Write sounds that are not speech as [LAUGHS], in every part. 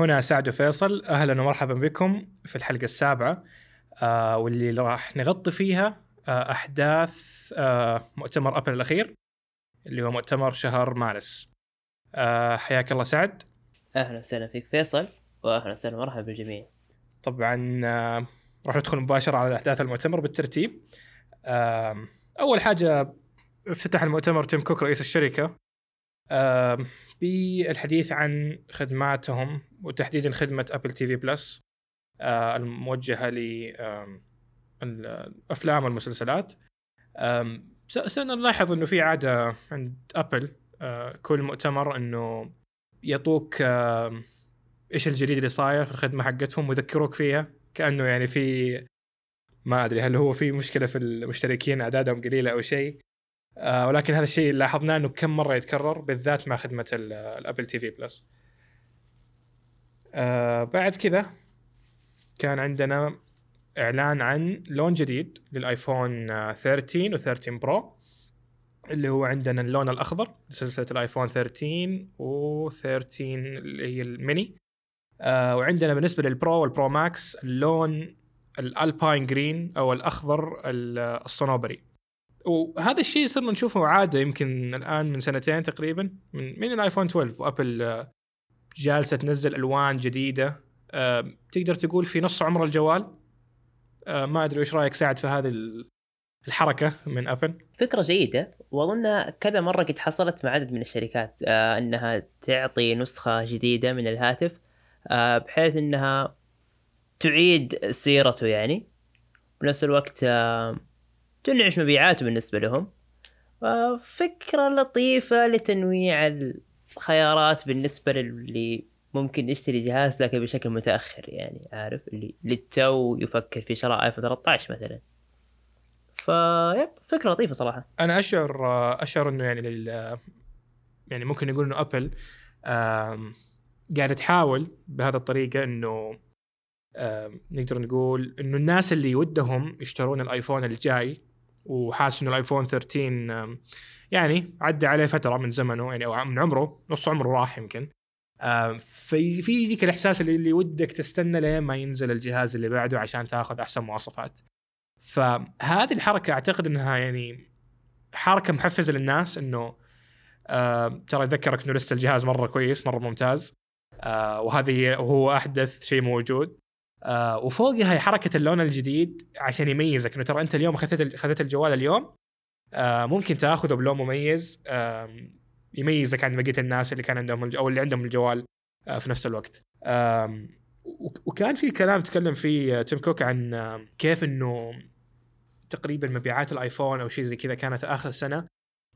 هنا سعد وفيصل أهلا ومرحبا بكم في الحلقة السابعة آه واللي راح نغطي فيها آه أحداث آه مؤتمر ابل الأخير اللي هو مؤتمر شهر مارس. آه حياك الله سعد. أهلا وسهلا فيك فيصل واهلا وسهلا مرحبا بالجميع. طبعا آه راح ندخل مباشرة على أحداث المؤتمر بالترتيب. آه أول حاجة افتتح المؤتمر تيم كوك رئيس الشركة. بالحديث عن خدماتهم وتحديدا خدمة Apple TV Plus الموجهة للافلام والمسلسلات. صرنا نلاحظ إنه في عادة عند أبل آه كل مؤتمر إنه يعطوك إيش الجديد اللي صاير في الخدمة حقتهم ويذكروك فيها كأنه يعني في ما أدري هل هو في مشكلة في المشتركين أعدادهم قليلة أو شيء. آه ولكن هذا الشيء لاحظناه إنه كم مرة يتكرر بالذات مع خدمة ال Apple TV Plus آه بعد كذا كان عندنا إعلان عن لون جديد للآيفون 13 و 13 Pro اللي هو عندنا اللون الأخضر لسلسلة الآيفون 13 و13 اللي هي الميني. آه وعندنا بالنسبة لل Pro وال Pro Max اللون ال Alpine Green أو الأخضر الصنوبري. وهذا الشيء صرنا نشوفه عادة يمكن الآن من سنتين تقريبا من من الآيفون 12 وأبل جالسة تنزل ألوان جديدة. أه تقدر تقول في نص عمر الجوال. أه ما أدري إيش رأيك ساعد في هذه الحركة من أبل؟ فكرة جيدة. وأظن كذا مرة قد حصلت مع عدد من الشركات إنها تعطي نسخة جديدة من الهاتف بحيث إنها تعيد سيرته يعني. بنفس الوقت تنعش مبيعاته بالنسبة لهم. فكرة لطيفة لتنويع الخيارات بالنسبة للي ممكن يشتري جهاز لكن بشكل متأخر يعني عارف؟ اللي للتو يفكر في شراء آيفون 13 مثلا. فيب فكرة لطيفة صراحة. أنا أشعر أشعر إنه يعني لل يعني ممكن نقول إنه أبل قاعدة تحاول بهذه الطريقة إنه نقدر نقول إنه الناس اللي ودهم يشترون الآيفون الجاي وحاسس إنه الآيفون 13 يعني عدى عليه فترة من زمنه يعني أو من عمره نص عمره راح يمكن. في في ذيك الإحساس اللي, اللي ودك تستنى لين ما ينزل الجهاز اللي بعده عشان تاخذ أحسن مواصفات. فهذه الحركة أعتقد إنها يعني حركة محفزة للناس إنه ترى يذكرك إنه لسه الجهاز مرة كويس مرة ممتاز. وهذه وهو أحدث شيء موجود. آه وفوقها حركة اللون الجديد عشان يميزك. إنه ترى أنت اليوم أخذت أخذت الجوال اليوم آه ممكن تأخذه بلون مميز آه يميزك عن بقية الناس اللي كان عندهم أو اللي عندهم الجوال آه في نفس الوقت. آه وكان في كلام تكلم فيه تيم كوك عن آه كيف إنه تقريبا مبيعات الآيفون أو شيء زي كذا كانت آخر سنة.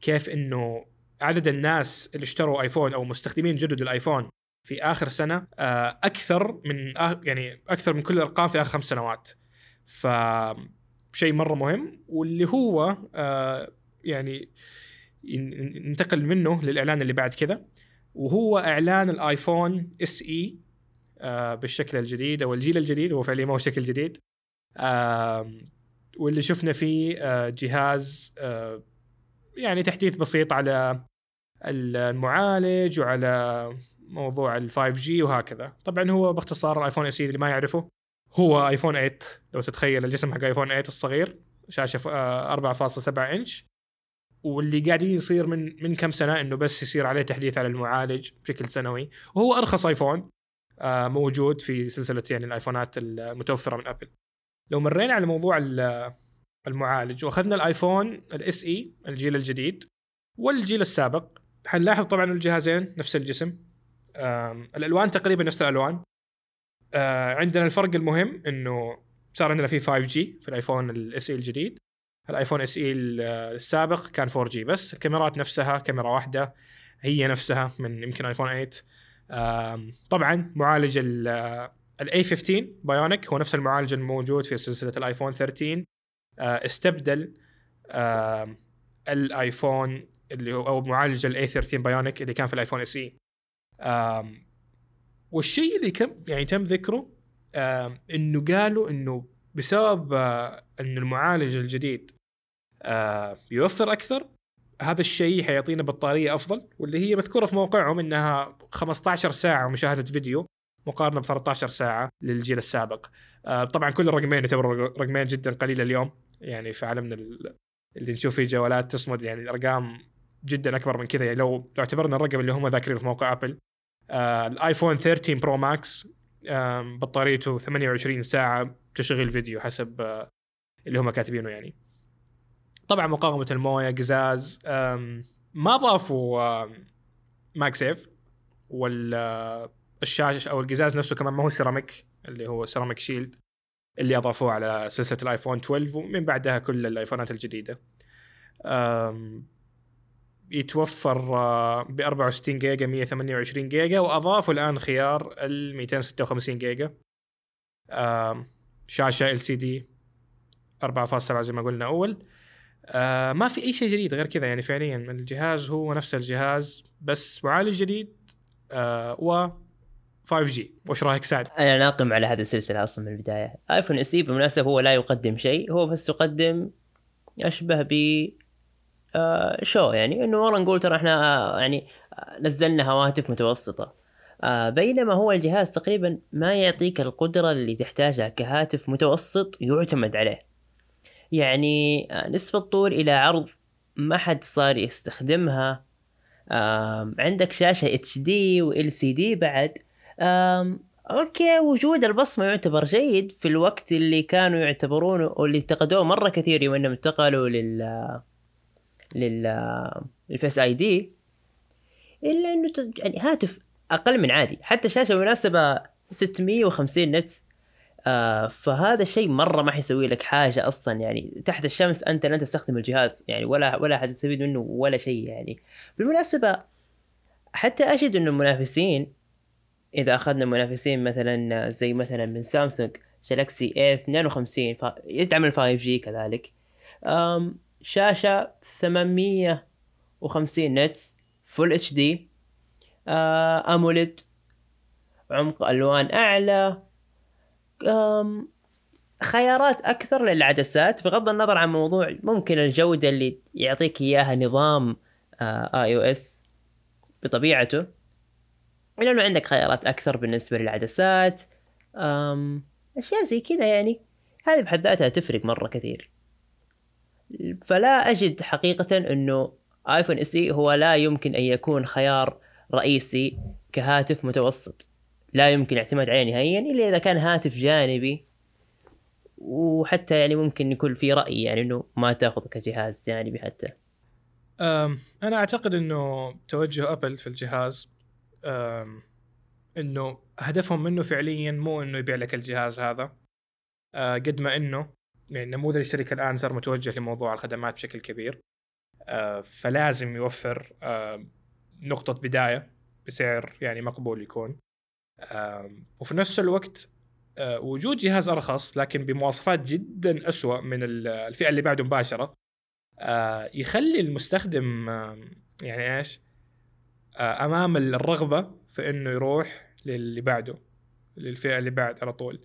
كيف إنه عدد الناس اللي اشتروا آيفون أو مستخدمين جدد الآيفون في آخر سنة أكثر من يعني أكثر من كل الأرقام في آخر خمس سنوات. ف شيء مرة مهم واللي هو يعني ننتقل منه للإعلان اللي بعد كذا وهو إعلان الآيفون إس إي بالشكل الجديد أو الجيل الجديد هو فعليا ما هو شكل جديد. واللي شفنا فيه جهاز يعني تحديث بسيط على المعالج وعلى موضوع ال 5G وهكذا. طبعا هو باختصار الايفون SE اللي ما يعرفه هو ايفون 8 لو تتخيل الجسم حق ايفون 8 الصغير شاشة 4.7 انش واللي قاعدين يصير من من كم سنة إنه بس يصير عليه تحديث على المعالج بشكل سنوي. وهو أرخص ايفون موجود في سلسلة يعني الآيفونات المتوفرة من أبل. لو مرينا على موضوع المعالج وأخذنا الآيفون ال SE الجيل الجديد والجيل السابق حنلاحظ طبعا الجهازين نفس الجسم. الألوان تقريبا نفس الألوان. عندنا الفرق المهم إنه صار عندنا في 5G في الآيفون ال SE الجديد. الآيفون SE السابق كان 4G بس الكاميرات نفسها كاميرا واحدة هي نفسها من يمكن آيفون 8 طبعا معالج ال A15 Bionic هو نفس المعالج الموجود في سلسلة الآيفون 13 استبدل الآيفون اللي هو أو معالج ال A13 Bionic اللي كان في الآيفون SE. والشيء اللي كم يعني تم ذكره إنه قالوا إنه بسبب إنه المعالج الجديد يوفر أكثر هذا الشيء حيعطينا بطارية أفضل واللي هي مذكورة في موقعهم إنها 15 ساعة مشاهدة فيديو مقارنة ب 13 ساعة للجيل السابق. آه، طبعا كل الرقمين يعتبروا رقمين جدا قليلة اليوم يعني في عالمنا اللي نشوف فيه جوالات تصمد يعني ارقام جدا أكبر من كذا. يعني لو لو اعتبرنا الرقم اللي هم ذاكرينه في موقع ابل آه الايفون 13 Pro Max آه بطاريته 28 ساعة تشغيل فيديو حسب آه اللي هم كاتبينه يعني. طبعا مقاومة الموية قزاز ما ضافوا MagSafe والشاشه أو القزاز نفسه كمان ما هو سيراميك اللي هو Ceramic Shield اللي أضافوه على سلسلة الايفون 12 ومن بعدها كل الآيفونات الجديدة. يتوفر ب 64 جيجا 128 جيجا وأضافوا الآن خيار ال 256 جيجا. شاشة LCD 4.7 زي ما قلنا أول. آه ما في أي شيء جديد غير كذا يعني فعليا. الجهاز هو نفس الجهاز بس معالج جديد آه و 5G وش رأيك سعد؟ أنا ناقم على هذه السلسلة أصلا من البداية. ايفون SE بالمناسبة هو لا يقدم شيء هو بس يقدم أشبه ب آه شو يعني؟ إنه والله نقول ترى إحنا آه يعني نزلنا هواتف متوسطة. آه بينما هو الجهاز تقريبا ما يعطيك القدرة اللي تحتاجها كهاتف متوسط يعتمد عليه. يعني آه نسبة طول إلى عرض ما حد صار يستخدمها. عندك شاشة HD و LCD بعد. أوكي وجود البصمة يعتبر جيد في الوقت اللي كانوا يعتبرونه واللي انتقدوه مرة كثير يوم إنهم انتقلوا لل لل ال Face ID إلا إنه يعني هاتف أقل من عادي. حتى شاشة مناسبة 650 nits آه فهذا الشيء مرة ما حيسوي لك حاجة أصلا. يعني تحت الشمس أنت لن تستخدم الجهاز يعني ولا ولا حتستفيد منه ولا شيء يعني. بالمناسبة حتى أجد إنه المنافسين إذا أخذنا منافسين مثلا زي مثلا من سامسونج Galaxy A 52 ف... يدعم ال 5G كذلك. أم شاشة 850 nits Full HD أموليد عمق ألوان أعلى خيارات أكثر للعدسات بغض النظر عن موضوع ممكن الجودة اللي يعطيك إياها نظام اي أو اس بطبيعته. الا انه عندك خيارات أكثر بالنسبة للعدسات أشياء زي كذا يعني. هذه بحد ذاتها تفرق مرة كثير. فلا أجد حقيقة إنه آيفون إس إي هو لا يمكن أن يكون خيار رئيسي كهاتف متوسط. لا يمكن الاعتماد عليه نهائيا إلا إذا كان هاتف جانبي. وحتى يعني ممكن يكون في رأي يعني إنه ما تأخذ كجهاز جانبي حتى. أنا أعتقد إنه توجه أبل في الجهاز إنه هدفهم منه فعليا مو إنه يبيع لك الجهاز هذا. أه قد ما إنه يعني نموذج الشركة الآن صار متوجه لموضوع الخدمات بشكل كبير. أه فلازم يوفر أه نقطة بداية بسعر يعني مقبول يكون. وفي نفس الوقت آه، وجود جهاز أرخص لكن بمواصفات جدا اسوء من الفئة اللي بعده مباشرة آه، يخلي المستخدم يعني إيش؟ آه، أمام الرغبة في إنه يروح للي بعده للفئة اللي بعد على طول.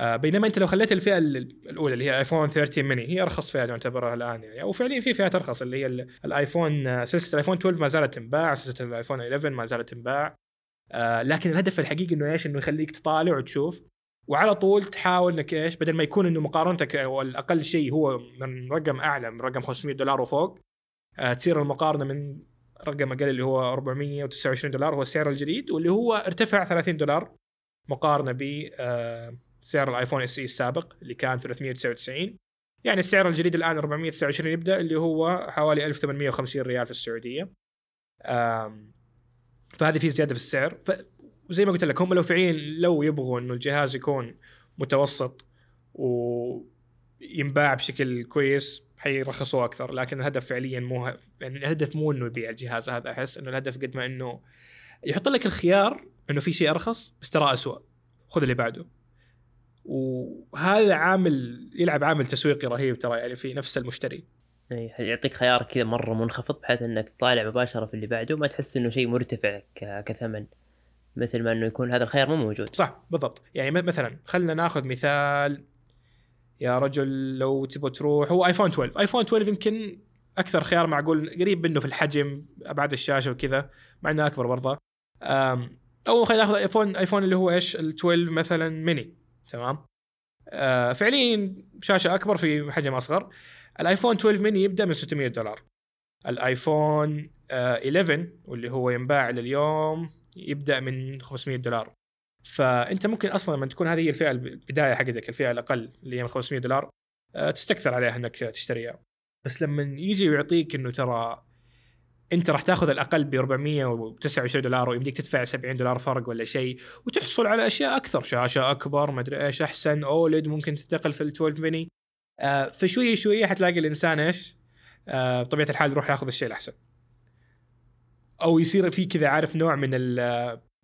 بينما انت لو خليت الفئة الأولى اللي هي ايفون 13 ميني هي أرخص فئة نعتبرها الآن يعني. أو فعليا في فئات أرخص اللي هي الآيفون سلسلة الآيفون 12 ما زالت تنباع سلسلة الآيفون 11 ما زالت تنباع. آه لكن الهدف الحقيقي إنه إيش؟ إنه يخليك تطالع وتشوف. وعلى طول تحاول إنك إيش؟ بدل ما يكون إنه مقارنتك أو الأقل شيء هو من رقم أعلى من رقم 500 دولار وفوق آه تصير المقارنة من رقم أقل اللي هو 429 دولار هو السعر الجديد واللي هو ارتفع 30 دولار مقارنة ب آه سعر الآيفون إس إي السابق اللي كان 399 يعني السعر الجديد الآن 429 يبدأ اللي هو حوالي 1850 ريال في السعودية. فهذه في زيادة في السعر. وزي ما قلت لك هم لو فعليا لو يبغوا إنه الجهاز يكون متوسط وينباع بشكل كويس حيرخصوه أكثر. لكن الهدف فعليا مو يعني الهدف مو إنه يبيع الجهاز هذا. أحس إنه الهدف قد ما إنه يحط لك الخيار إنه في شيء أرخص بس ترى اسوء خذ اللي بعده. وهذا عامل يلعب عامل تسويقي رهيب ترى يعني في نفس المشتري. اي يعطيك خيار كذا مرة منخفض بحيث إنك تطالع مباشرة في اللي بعده ما تحس إنه شيء مرتفع كثمن مثل ما إنه يكون هذا الخيار مو موجود. صح بالضبط. يعني مثلا خلينا ناخذ مثال يا رجل لو تبغى تروح هو ايفون 12 ايفون 12 يمكن أكثر خيار معقول قريب منه في الحجم ابعاد الشاشة وكذا مع إنه أكبر برضه. أو خلينا ناخذ ايفون ايفون اللي هو إيش؟ ال 12 مثلا ميني تمام؟ آه فعليا شاشة أكبر في حجم أصغر. الآيفون 12 ميني يبدأ من 600 دولار. الآيفون آه 11 واللي هو ينباع لليوم يبدأ من 500 دولار. فأنت ممكن أصلا لما تكون هذه هي الفئه البداية حقتك الفئة الأقل اللي هي من 500 دولار آه تستكثر عليها إنك تشتريها. بس لما يجي ويعطيك إنه ترى انت راح تاخذ الأقل ب 429 دولار ويمديك تدفع 70 دولار فرق ولا شيء وتحصل على أشياء أكثر شاشة أكبر ما أدري إيش أحسن أولد ممكن تنتقل في ال 12 ميني. آه فشوية شوية حتلاقي الإنسان إيش؟ آه بطبيعة الحال يروح ياخذ الشيء الأحسن. أو يصير في كذا عارف نوع من ال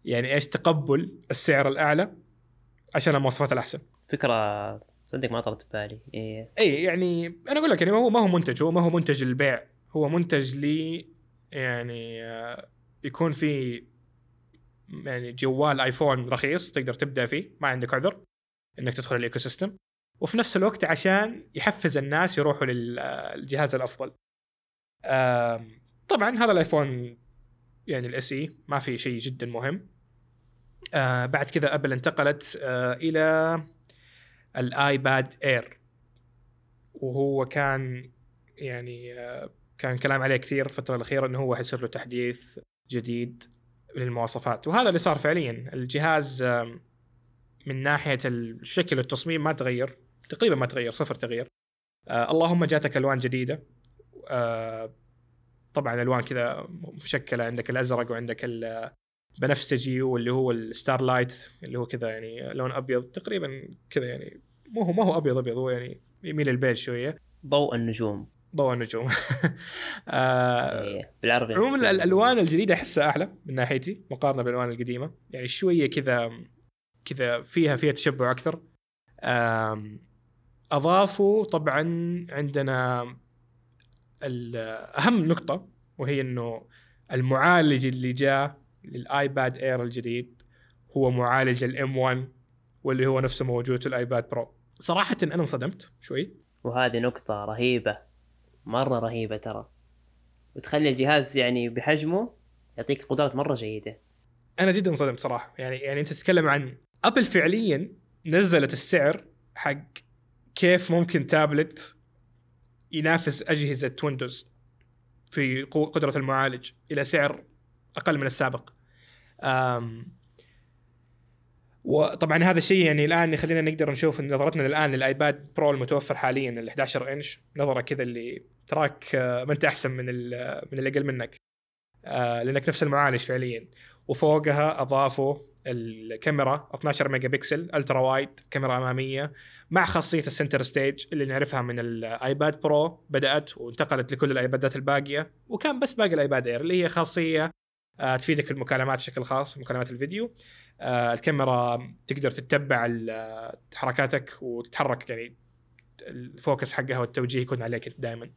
يعني إيش تقبل السعر الأعلى عشان المواصفات الأحسن. فكرة صدق ما طرت ببالي. إيه. اي يعني أنا أقول لك يعني ما هو ما هو منتج هو ما هو منتج للبيع هو منتج لي يعني آه، يكون في يعني جوال آيفون رخيص تقدر تبدأ فيه ما عندك عذر إنك تدخل ال ecosystem وفي نفس الوقت عشان يحفز الناس يروحوا للجهاز الأفضل. طبعا هذا الآيفون يعني ال SE ما في شيء جدا مهم. آه بعد كذا أبل انتقلت آه إلى الايباد اير وهو كان يعني آه كان كلام عليه كثير الفترة الأخيرة إنه هو حيصير له تحديث جديد للمواصفات وهذا اللي صار فعليا. الجهاز من ناحية الشكل والتصميم ما تغير تقريبا ما تغير صفر تغيير. آه اللهم جاتك ألوان جديدة. آه طبعا ألوان كذا مشكلة عندك الأزرق وعندك البنفسجي واللي هو ال starlight اللي هو كذا يعني لون أبيض تقريبا كذا يعني مو هو ما هو أبيض أبيض هو يعني يميل للبيج شوية. ضوء النجوم. ضوء النجوم. [LAUGHS] آه إيه، بالعربي عموما الألوان الجديدة أحسها أحلى من ناحيتي مقارنة بالألوان القديمة. يعني شوية كذا كذا فيها فيها تشبع أكثر. أضافوا طبعا عندنا أهم نقطة وهي إنه المعالج اللي جاء للآيباد اير الجديد هو معالج الام 1 واللي هو نفسه موجود في الآيباد برو صراحة أنا انصدمت شوي. وهذه نقطة رهيبة. مرة رهيبة ترى. وتخلي الجهاز يعني بحجمه يعطيك قدرات مرة جيدة. أنا جدا انصدمت صراحة. يعني يعني أنت تتكلم عن ابل فعليا نزلت السعر حق كيف ممكن تابلت ينافس أجهزة ويندوز في قدرة المعالج إلى سعر أقل من السابق. وطبعا هذا الشيء يعني الآن يخلينا نقدر نشوف نظرتنا الان للآيباد برو المتوفر حاليا ال 11 إنش نظرة كذا اللي تراك آه، ما أنت أحسن من من اللي أقل منك. آه، لأنك نفس المعالج فعليا. وفوقها أضافوا الكاميرا 12 megapixel ultra wide كاميرا أمامية مع خاصية ال Center Stage اللي نعرفها من الايباد برو بدأت وانتقلت لكل الآيبادات الباقية. وكان بس باقي الآيباد اير اللي هي خاصية آه، تفيدك في المكالمات بشكل خاص مكالمات الفيديو. آه، الكاميرا تقدر تتبع حركاتك وتتحرك يعني ال focus حقها والتوجيه يكون عليك دائما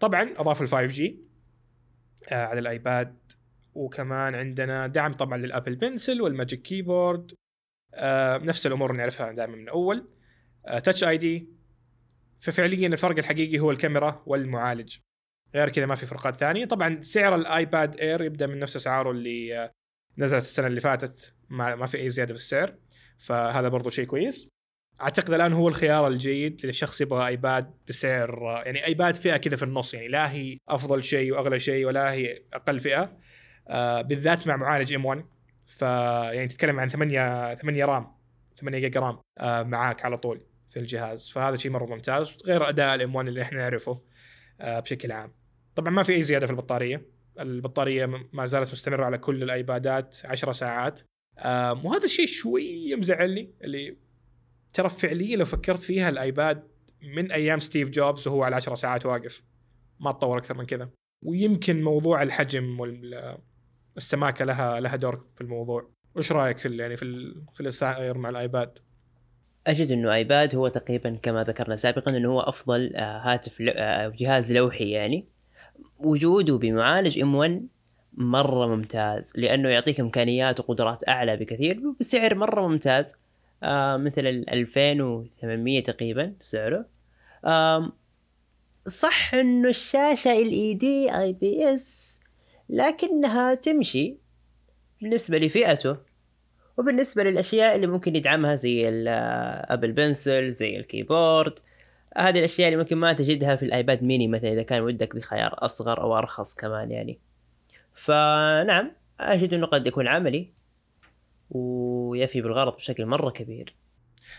طبعا اضافوا ال 5G آه، على الآيباد. وكمان عندنا دعم طبعا لل Apple Pencil وال Magic Keyboard نفس الأمور اللي نعرفها دائما من أول. Touch ID ففعليا الفرق الحقيقي هو الكاميرا والمعالج. غير كذا ما في فرقات ثانية. طبعا سعر الآيباد اير يبدأ من نفس اسعاره اللي آه، نزلت السنة اللي فاتت. ما, ما في أي زيادة في السعر فهذا برضو شيء كويس. أعتقد الآن هو الخيار الجيد للشخص يبغى ايباد بسعر يعني ايباد فئة كذا في النص يعني لا هي أفضل شيء وأغلى شيء ولا هي أقل فئة آه بالذات مع معالج M 1 ف يعني تتكلم عن 8 8 RAM 8 giga RAM آه معاك على طول في الجهاز. فهذا شيء مرة ممتاز غير أداء ال M 1 اللي إحنا نعرفه آه بشكل عام. طبعا ما في أي زيادة في البطارية. البطارية ما زالت مستمرة على كل الآيبادات 10 ساعات. وهذا الشيء شوية مزعلني اللي ترى فعليا لو فكرت فيها الآيباد من أيام ستيف جوبز وهو على 10 ساعات واقف ما تطور أكثر من كذا. ويمكن موضوع الحجم والسماكه لها لها دور في الموضوع. وش رأيك في يعني في في السائر مع الآيباد؟ أجد إنه آيباد هو تقريبا كما ذكرنا سابقا إنه هو أفضل آه، هاتف آه، جهاز لوحي يعني. وجوده بمعالج إم 1 مرة ممتاز لأنه يعطيك إمكانيات وقدرات أعلى بكثير بسعر مرة ممتاز. آه مثل ال 2800 تقريبا سعره. آه صح إنه الشاشة ال إي دي آي بي إس لكنها تمشي بالنسبة لفئته وبالنسبة للأشياء اللي ممكن يدعمها زي ال Apple Pencil زي ال keyboard هذه الأشياء اللي ممكن ما تجدها في الآيباد ميني مثلا إذا كان ودك بخيار أصغر أو أرخص كمان يعني. فنعم أجد إنه قد يكون عملي ويفي بالغرض بشكل مرة كبير.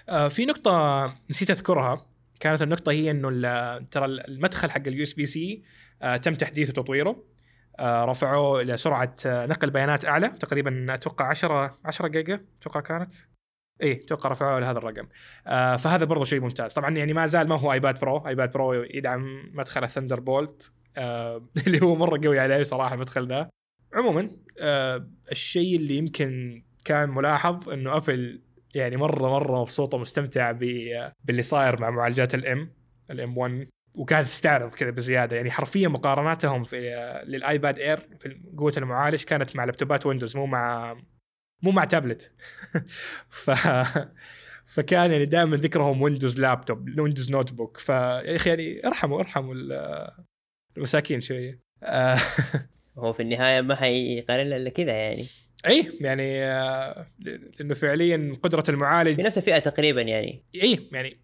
آه في نقطة نسيت أذكرها. كانت النقطة هي إنه ترى المدخل حق ال USB-C تم تحديثه وتطويره. آه رفعوه إلى سرعة آه، نقل بيانات أعلى تقريبا أتوقع 10 10 جيجا أتوقع كانت. اي أتوقع رفعوه لهذا الرقم. آه فهذا برضه شيء ممتاز. طبعا يعني ما زال ما هو ايباد برو ايباد برو يدعم مدخل ال Thunderbolt آه اللي هو مرة قوي عليه صراحة المدخل ذا عموما آه الشيء اللي يمكن كان ملاحظ إنه أبل يعني مرة مرة مبسوطة ومستمتعة باللي صاير مع معالجات ال M ال M 1 وكانت تستعرض كذا بزيادة. يعني حرفيا مقارناتهم في للآيباد اير في قوة المعالج كانت مع لابتوبات Windows مو مع مو مع تابلت. [LAUGHS] ف فكان يعني دائما ذكرهم Windows laptop Windows notebook فيا أخي يعني ارحموا ارحموا المساكين شوية. [LAUGHS] هو في النهاية ما حيقارن إلا كذا يعني. اي يعني آه، لأنه فعليا قدرة المعالج. في نفس الفئة تقريبا يعني. اي يعني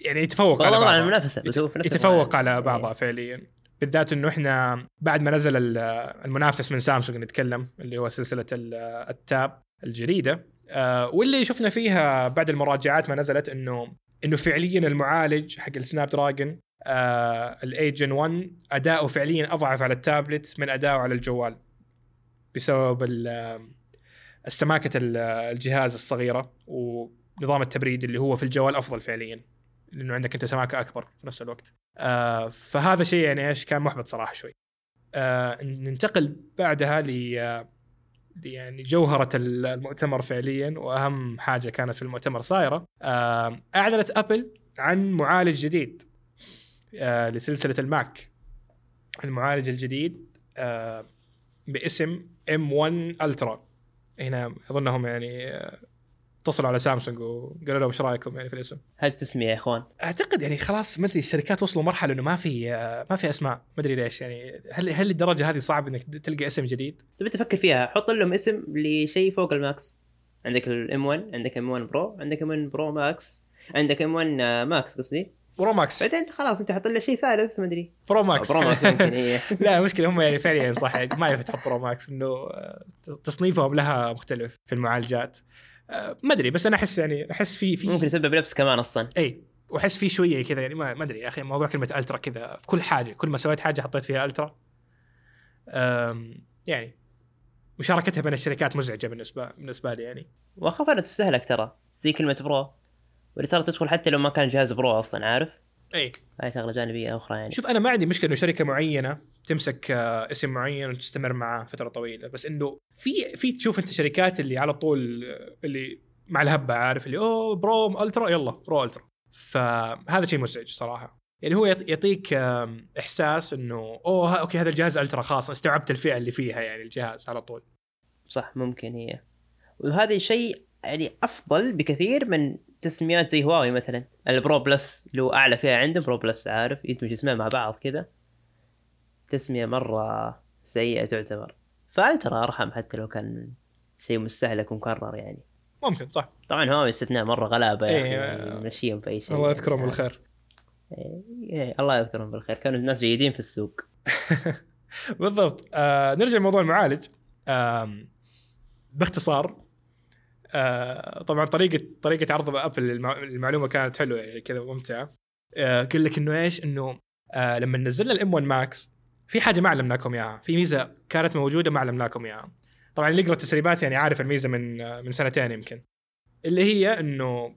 يعني يتفوق على بعضها. المنافسة بس هو في نفس يتفوق على بعضها فعليا. بالذات إنه إحنا بعد ما نزل المنافس من سامسونج نتكلم اللي هو سلسلة ال Tab الجديدة. آه، واللي شفنا فيها بعد المراجعات ما نزلت إنه إنه فعليا المعالج حق ال Snapdragon آه ال 8 Gen 1 أداؤه فعليا أضعف على التابلت من أداؤه على الجوال بسبب السماكه الجهاز الصغيرة ونظام التبريد اللي هو في الجوال أفضل فعليا لأنه عندك أنت سماكه أكبر في نفس الوقت. آه فهذا شيء يعني إيش كان محبط صراحة شوي. آه ننتقل بعدها ل يعني جوهرة المؤتمر فعليا وأهم حاجة كانت في المؤتمر صايرة. آه أعلنت أبل عن معالج جديد. آه لسلسلة الماك المعالج الجديد آه باسم M1 Ultra هنا أظنهم يعني اتصلوا على سامسونج وقالوا لهم إيش رأيكم يعني في الاسم؟ هذه تسمية يا إخوان. أعتقد يعني خلاص ما أدري الشركات وصلوا مرحلة إنه ما في ما في أسماء ما أدري ليش يعني. هل هل الدرجة هذه صعب إنك تلقى اسم جديد؟ تبي تفكر فيها حط لهم اسم لشيء فوق ال Max. عندك ال M1 عندك M1 Pro عندك M1 Pro Max عندك M1 Max قصدي. Pro Max. بعدين خلاص انت حط له شيء ثالث ما أدري. Pro Max. Pro Max هي [LAUGHS] لا المشكلة هم يعني فعليا صح يعني ما ينفع تحط Pro Max إنه آه، تصنيفهم لها مختلف في المعالجات. آه، ما أدري بس أنا أحس يعني أحس في في ممكن يسبب لبس كمان أصلا. إي وأحس في شوية كذا يعني ما أدري يا أخي موضوع كلمة Ultra كذا في كل حاجة كل ما سويت حاجة حطيت فيها Ultra. يعني مشاركتها بين الشركات مزعجة بالنسبة بالنسبة لي يعني. واخاف انها تستهلك ترى زي كلمة Pro. واللي ترى تدخل حتى لو ما كان جهاز Pro أصلا عارف؟ إي. هاي شغلة جانبية أخرى يعني. شوف أنا ما عندي مشكلة إنه شركة معينة تمسك آه، اسم معين وتستمر معاه فترة طويلة بس إنه في في تشوف أنت شركات اللي على طول آه، اللي مع الهبة عارف؟ اللي أوه Pro Ultra يلا Pro Ultra. فهذا شيء مزعج صراحة. يعني هو يعطيك إحساس إنه أوه okay هذا الجهاز Ultra خاص استوعبت الفئة اللي فيها يعني الجهاز على طول. صح ممكن هي. وهذا شيء يعني أفضل بكثير من تسميات زي هواوي مثلا. ال Pro Plus اللي هو أعلى فئة عندهم Pro Plus عارف؟ يدمج اسمين مع بعض كذا. تسمية مرة سيئة تعتبر. ف Ultra أرحم حتى لو كان شيء مستهلك ومكرر يعني. ممكن صح. طبعا هواوي استثناء مرة غلابة إيه. نمشيهم في أي شيء. الله يذكرهم يعني بالخير. إيه, إيه الله يذكرهم بالخير. كانوا الناس جيدين في السوق. [LAUGHS] بالضبط. آه نرجع لموضوع المعالج. آه باختصار آه طبعا طريقه طريقة عرض أبل المعلومه كانت حلوة يعني كذا ممتعة. آه قال لك إنه إيش؟ إنه آه لما نزلنا ال M1 Max في حاجة ما علمناكم إياها. في ميزة كانت موجودة ما علمناكم إياها. طبعا اللي يقرأ التسريبات يعني عارف الميزة من آه من سنتين يمكن. اللي هي إنه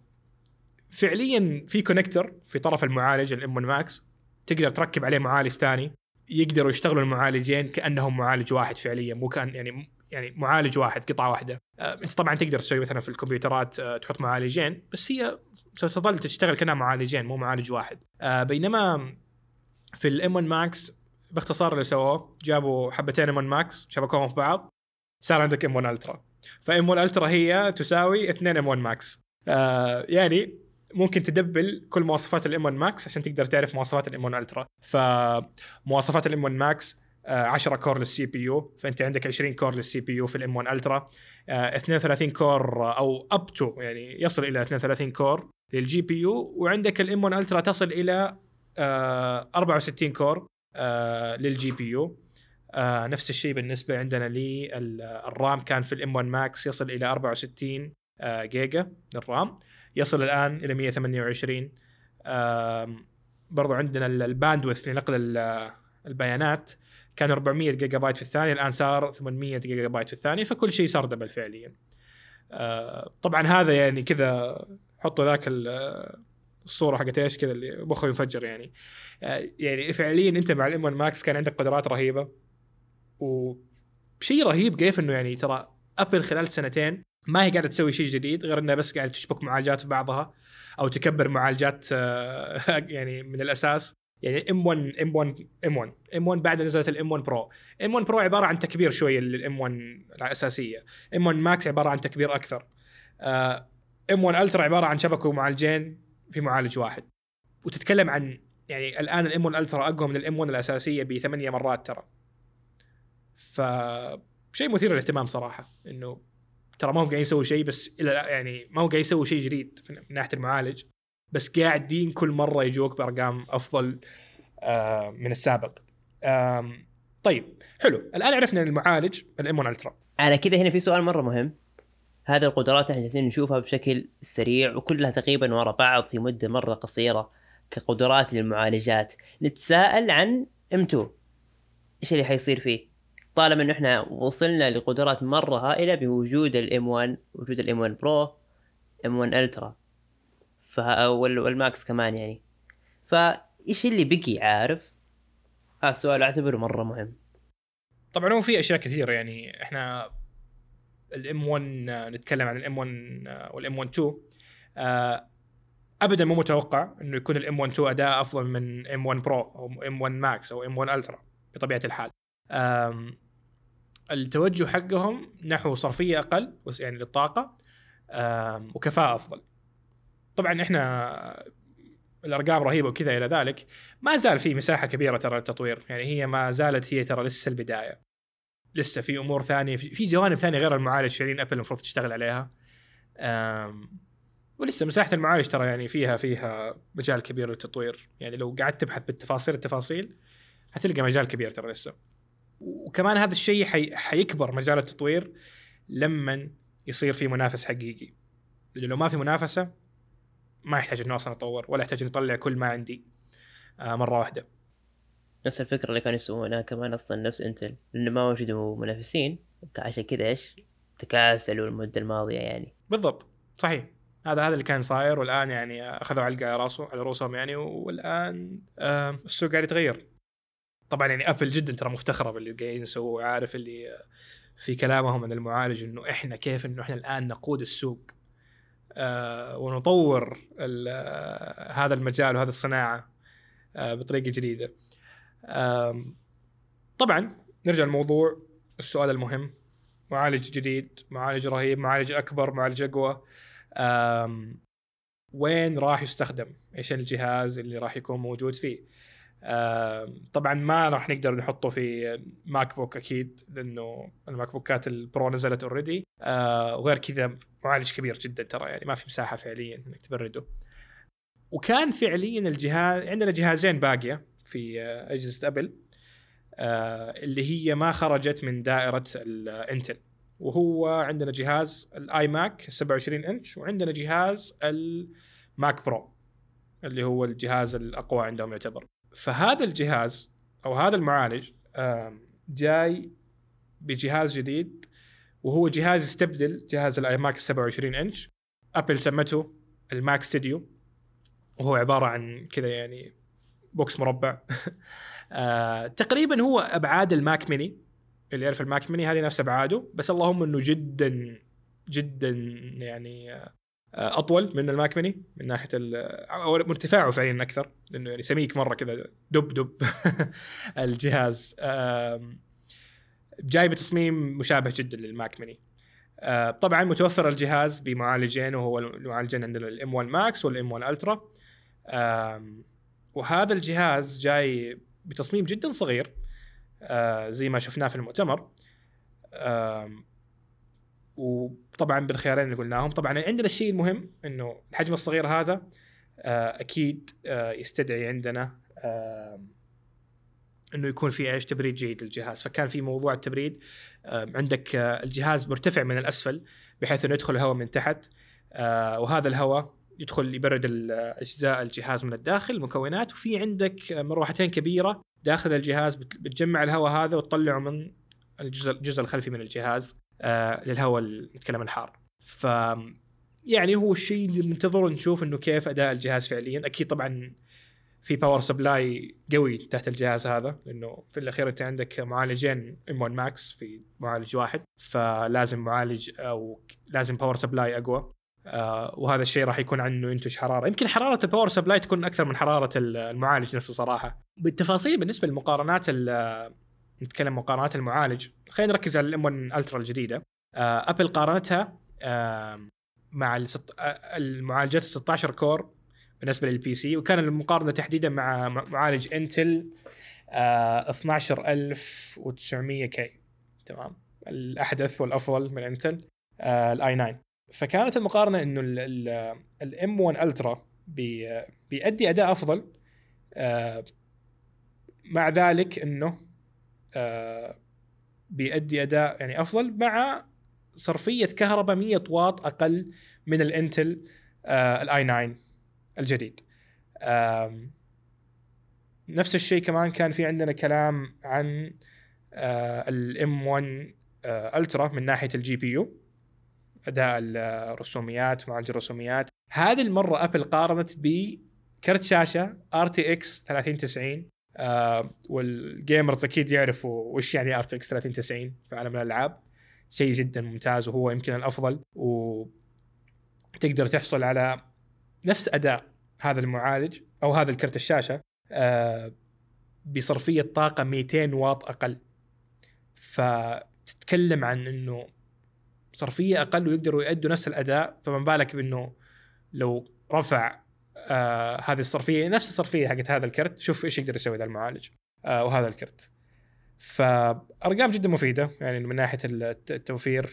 فعليا في connector في طرف المعالج ال M1 Max تقدر تركب عليه معالج ثاني يقدروا يشتغلوا المعالجين كأنهم معالج واحد فعليا مو كأن يعني يعني معالج واحد قطعة واحدة. آه أنت طبعا تقدر تسوي مثلا في الكمبيوترات آه تحط معالجين بس هي ستظل تشتغل كأنها معالجين مو معالج واحد. آه بينما في ال M1 Max باختصار اللي سووه جابوا حبتين M1 Max شبكوهم في بعض صار عندك M1 Ultra ف M1 Ultra هي تساوي 2 M1 Max يعني ممكن تدبل كل مواصفات ال M1 Max عشان تقدر تعرف مواصفات ال M1 Ultra فمواصفات ال M1 Max 10 core لل CPU فأنت عندك 20 core لل CPU في ال M1 Ultra 32 core أو up to يعني يصل إلى 32 core لل GPU وعندك ال M1 Ultra تصل إلى 64 core لل GPU نفس الشيء بالنسبة عندنا لل RAM كان في ال M1 Max يصل إلى 64 جيجا لل RAM. يصل الآن إلى 128 برضو عندنا ال bandwidth لنقل البيانات. كان 400 جيجا بايت في الثانية الآن صار 800 جيجا بايت في الثانية فكل شيء صار double فعليا. آه، طبعا هذا يعني كذا حطوا ذاك الصورة حقت إيش كذا اللي مخه ينفجر يعني. آه، يعني فعليا أنت مع ال M1 Max كان عندك قدرات رهيبة. وشيء رهيب كيف إنه يعني ترى أبل خلال سنتين ما هي قاعدة تسوي شيء جديد غير إنها بس قاعدة تشبك معالجات في بعضها أو تكبر معالجات آه، [LAUGHS] يعني من الأساس. يعني ام 1 ام 1 ام 1 ام 1 بعد نزلت ال M1 Pro M1 Pro عبارة عن تكبير شوية لل M1 الأساسية. M1 Max عبارة عن تكبير أكثر. M1 Ultra عبارة عن شبك معالجين في معالج واحد. وتتكلم عن يعني الآن ال M1 Ultra أقوى من ال M1 الأساسية بثمانية مرات ترى. ف شيء مثير للاهتمام صراحة. إنه ترى ما هو قاعد يسوي شيء بس يعني ما هو قاعد يسوي شيء جديد من ناحية المعالج. بس قاعدين كل مرة يجوك بأرقام أفضل آه، من السابق. طيب حلو. الآن عرفنا المعالج ال M1 Ultra. على كذا هنا في سؤال مرة مهم. هذه القدرات إحنا جالسين نشوفها بشكل سريع وكلها تقريبا ورا بعض في مدة مرة قصيرة كقدرات للمعالجات. نتساءل عن M2 إيش اللي حيصير فيه؟ طالما إنه إحنا وصلنا لقدرات مرة هائلة بوجود ال M1 وجود ال M1 Pro M1 Ultra. وال Max كمان يعني. فإيش اللي بقي عارف؟ هذا السؤال أعتبره مرة مهم. طبعا هو في أشياء كثيرة يعني. إحنا الآن نتكلم عن ال M1 وال M2 ابدا مو متوقع إنه يكون ال M2 أداء أفضل من M1 Pro أو M1 Max أو M1 Ultra بطبيعة الحال. التوجه حقهم نحو صرفية أقل يعني للطاقة وكفاءة أفضل. طبعا إحنا الأرقام رهيبة وكذا إلى ذلك. ما زال في مساحة كبيرة ترى للتطوير يعني هي ما زالت هي ترى لسه البداية. لسه في أمور ثانية في جوانب ثانية غير المعالج شيرين أبل المفروض تشتغل عليها. ولسه مساحة المعالج ترى يعني فيها فيها مجال كبير للتطوير. يعني لو قعدت تبحث بالتفاصيل التفاصيل حتلقى مجال كبير ترى لسه. وكمان هذا الشيء حي... حيكبر مجال التطوير لما يصير في منافس حقيقي. لأنه لو ما في منافسة ما يحتاج إنه أصلا أطور ولا يحتاج إني أطلع كل ما عندي. آه، مرة واحدة. نفس الفكرة اللي كانوا يسوونها كمان أصلا نفس إنتل لأنه ما وجدوا منافسين عشان كذا إيش؟ تكاسلوا المدة الماضية يعني. بالضبط. صحيح. هذا هذا اللي كان صاير والآن يعني أخذوا علقه على راسه على رؤوسهم يعني والآن آه السوق قاعد يتغير. طبعا يعني ابل جدا ترى مفتخرة باللي قاعدين يسووه عارف اللي في كلامهم عن المعالج إنه إحنا كيف إنه إحنا الآن نقود السوق. ونطور آه هذا المجال وهذه الصناعة آه بطريقة جديدة. طبعا نرجع للموضوع السؤال المهم. معالج جديد معالج رهيب معالج أكبر معالج أقوى. وين راح يستخدم؟ إيش الجهاز اللي راح يكون موجود فيه؟ طبعا ما راح نقدر نحطه في MacBook أكيد لأنه الماك بوكات ال Pro نزلت already آه، وغير كذا معالج كبير جدا ترى يعني ما في مساحة فعليا إنك تبرده. وكان فعليا الجهاز عندنا جهازين باقية في آه، أجهزة أبل آه، اللي هي ما خرجت من دائرة ال Intel وهو عندنا جهاز ال iMac 27 إنش وعندنا جهاز ال Mac Pro اللي هو الجهاز الأقوى عندهم يعتبر. فهذا الجهاز أو هذا المعالج جاي بجهاز جديد وهو جهاز يستبدل جهاز ال iMac 27 إنش. أبل سمته ال Mac Studio. وهو عبارة عن كذا يعني box مربع. [LAUGHS] آه تقريبا هو أبعاد ال Mac mini. اللي يعرف ال Mac mini هذه نفس أبعاده. بس اللهم إنه جدا جدا يعني آه أطول من ال Mac mini من ناحية أو ارتفاعه فعليا أكثر. لأنه يعني سميك مرة كذا دب دب. [LAUGHS] الجهاز جاي بتصميم مشابه جدا لل Mac mini. طبعا متوفر الجهاز بمعالجين وهو المعالجين عندنا ال M1 Max وال M1 Ultra. وهذا الجهاز جاي بتصميم جدا صغير آه زي ما شفناه في المؤتمر. آه وطبعا بالخيارين اللي قلناهم. طبعا عندنا الشيء المهم إنه الحجم الصغير هذا آه أكيد آه يستدعي عندنا آه إنه يكون في إيش تبريد جيد للجهاز. فكان في موضوع التبريد آه عندك آه الجهاز مرتفع من الأسفل بحيث إنه يدخل الهواء من تحت آه وهذا الهواء يدخل يبرد أجزاء الجهاز من الداخل المكونات وفي عندك مروحتين كبيرة داخل الجهاز بتجمع الهواء هذا وتطلعه من الجزء الجزء الخلفي من الجهاز آه للهواء نتكلم الحار. ف يعني هو الشيء اللي ننتظره نشوف إنه كيف أداء الجهاز فعليا. أكيد طبعا في power supply قوي تحت الجهاز هذا لأنه في الأخير أنت عندك معالجين M1 Max في معالج واحد فلازم معالج أو لازم power supply أقوى. آه وهذا الشيء راح يكون عنه ينتج حرارة. يمكن حرارة ال power supply تكون أكثر من حرارة المعالج نفسه صراحة. بالتفاصيل بالنسبة للمقارنات نتكلم مقارنات المعالج خلينا نركز على ال M1 Ultra الجديدة. آه ابل قارنتها آه مع المعالجات ال 16 core بالنسبة لل PC وكان المقارنة تحديدا مع معالج Intel آه 12900K. تمام. الأحدث والأفضل من Intel آه ال i9 فكانت المقارنة إنه ال M1 Ultra بي بيأدي أداء أفضل آه مع ذلك إنه آه بيأدي أداء يعني أفضل مع صرفية كهرباء 100 واط أقل من ال Intel آه ال i9 الجديد. نفس الشيء كمان كان في عندنا كلام عن ال M1 Ultra من ناحية ال GPU. أداء الرسوميات معالج الرسوميات. هذه المرة ابل قارنت بكرت شاشة RTX 3090 آه وال gamers أكيد يعرفوا وش يعني RTX 3090 في عالم الألعاب. شيء جدا ممتاز وهو يمكن الأفضل وتقدر تحصل على نفس أداء هذا المعالج أو هذا الكرت الشاشة آه بصرفية طاقة 200 واط أقل. فتتكلم عن إنه صرفية أقل ويقدروا يؤدوا نفس الأداء فما بالك بإنه لو رفع آه هذه الصرفية نفس الصرفية حقت هذا الكرت شوف إيش يقدر يسوي ذا المعالج آه وهذا الكرت. فأرقام جدا مفيدة يعني من ناحية التوفير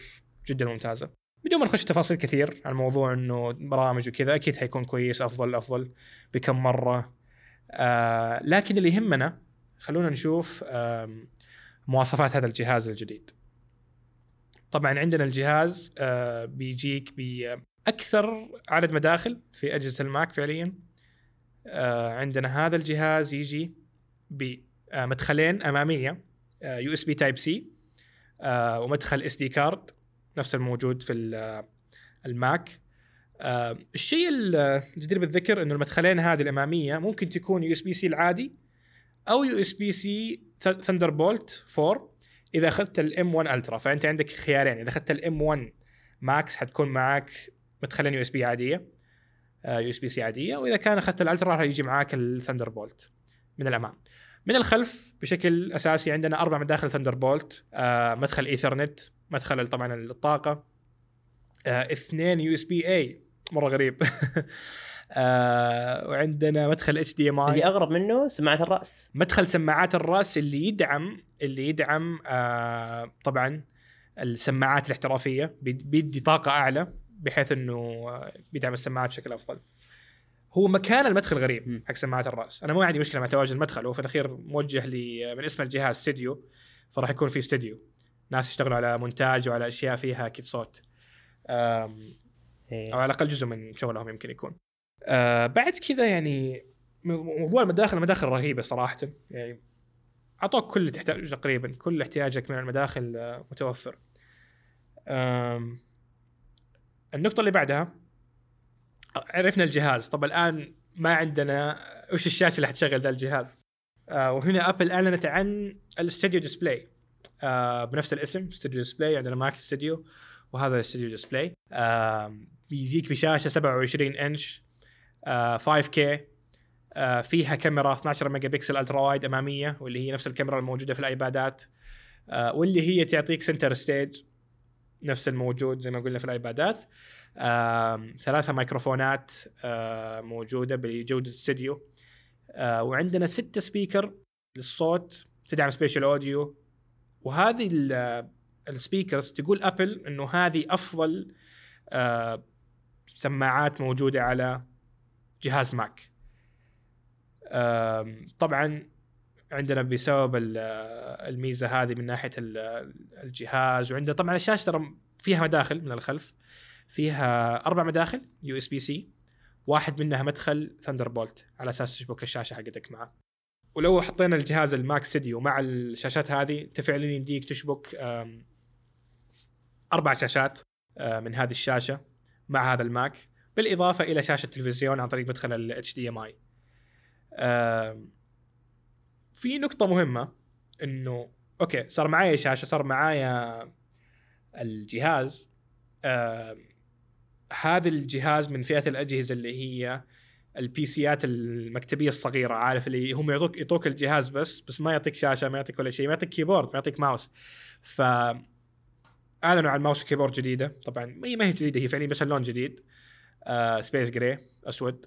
جدا ممتازة. بدون ما نخش تفاصيل كثير عن موضوع إنه برامج وكذا أكيد حيكون كويس أفضل أفضل بكم مرة. آه لكن اللي يهمنا خلونا نشوف آه مواصفات هذا الجهاز الجديد. طبعا عندنا الجهاز آه بيجيك بأكثر عدد مداخل في أجهزة ال Mac فعليا. آه عندنا هذا الجهاز يجي بمدخلين أمامية USB Type-C ومدخل SD card نفس الموجود في ال Mac. آه الشيء الجدير بالذكر إنه المدخلين هذه الأمامية ممكن تكون USB-C العادي أو يو اس بي سي ثندر بولت 4 إذا أخذت ال M1 Ultra فأنت عندك خيارين. إذا أخذت ال M1 Max حتكون معك مدخلين USB عادية USB-C عادية. وإذا كان أخذت ال Ultra راح يجي معاك ال Thunderbolt من الأمام. من الخلف بشكل أساسي عندنا أربع مداخل Thunderbolt آه مدخل ايثرنت مدخل طبعا الطاقة. آه اثنين USB-A مرة غريب. [LAUGHS] آه وعندنا مدخل HDMI اللي أغرب منه سماعة الرأس. مدخل سماعات الرأس اللي يدعم اللي يدعم آه طبعا السماعات الاحترافية. بيدي طاقة أعلى بحيث إنه بيدعم السماعات بشكل أفضل. هو مكان المدخل غريب حق سماعات الرأس. أنا ما عندي مشكلة مع تواجد المدخل. هو في الأخير موجه لي من اسم الجهاز استوديو فراح يكون في استوديو ناس يشتغلوا على مونتاج وعلى أشياء فيها أكيد صوت. أو على الأقل جزء من شغلهم يمكن يكون. آه بعد كذا يعني موضوع المداخل المداخل رهيبة صراحة. يعني أعطوك كل اللي تحتاجه تقريبا كل احتياجك من المداخل متوفر. النقطة اللي بعدها عرفنا الجهاز. طب الآن ما عندنا وش الشاشة اللي حتشغل ذا الجهاز؟ آه وهنا أبل اعلنت عن ال Studio Display آه بنفس الاسم Studio Display عندنا Mac Studio وهذا ال Studio Display آه بيجيك بشاشه 27 انش آه 5K آه فيها كاميرا 12 ميجا بكسل ultra wide أمامية واللي هي نفس الكاميرا الموجودة في الآيبادات. آه واللي هي تعطيك Center Stage نفس الموجود زي ما قلنا في الآيبادات. ثلاثة ميكروفونات آه موجودة بجودة استوديو آه وعندنا ستة speaker للصوت تدعم spatial audio وهذه ال- ال speakers تقول أبل إنه هذه أفضل آه، سماعات موجودة على جهاز ماك. طبعا عندنا بسبب ال- الميزة هذه من ناحية ال- الجهاز وعندنا طبعا الشاشه ترى فيها مداخل من الخلف. فيها أربع مداخل USB-C واحد منها مدخل Thunderbolt على أساس تشبك الشاشة حقتك معه. ولو حطينا الجهاز ال Mac Studio مع الشاشات هذه انت فعلا يمديك تشبك أربع شاشات آه، من هذه الشاشة مع هذا الماك بالإضافة إلى شاشة تلفزيون عن طريق مدخل ال HDMI في نقطة مهمة إنه okay صار معايا شاشة صار معايا الجهاز هذا الجهاز من فئة الأجهزة اللي هي ال PCات المكتبية الصغيرة عارف اللي هم يعطوك يعطوك الجهاز بس بس ما يعطيك شاشة ما يعطيك ولا شيء ما يعطيك keyboard ما يعطيك ماوس ف أعلنوا عن mouse و keyboard جديدة. طبعا هي ما هي جديدة هي فعليا بس اللون جديد. آه space gray أسود.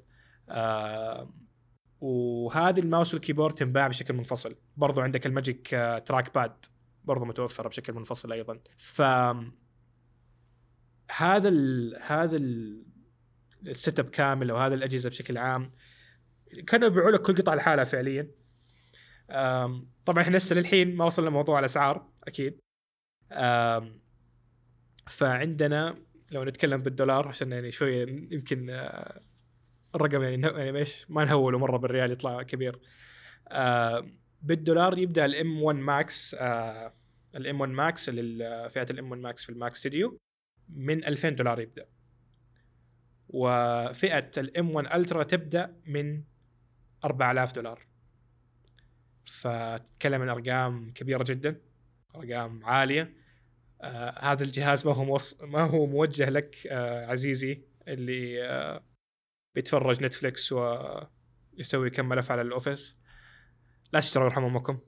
آه وهذه ال mouse وال keyboard تنباع بشكل منفصل. برضو عندك ال Magic آه Trackpad برضو متوفرة بشكل منفصل أيضا. ف هذا ال هذا ال ال setup كامل أو هذه الأجهزة بشكل عام كانوا يبيعوا لك كل قطعه لحالها فعليا. طبعا إحنا لسه للحين ما وصلنا موضوع الأسعار أكيد. فعندنا لو نتكلم بالدولار عشان يعني شوية يمكن آه، الرقم يعني يعني إيش ما نهوله مرة بالريال يطلع كبير. بالدولار يبدأ ال M1 Max ال M1 Max فئة ال M1 Max في ال Mac Studio من 2000 دولار يبدأ. وفئة ال M1 Ultra تبدأ من 4000 دولار. فتتكلم عن أرقام كبيرة جدا أرقام عالية. آه هذا الجهاز ما هو موص... ما هو موجه لك آه عزيزي اللي آه بيتفرج Netflix ويسوي كم ملف على ال Office لا تشتروا يرحم أمكم.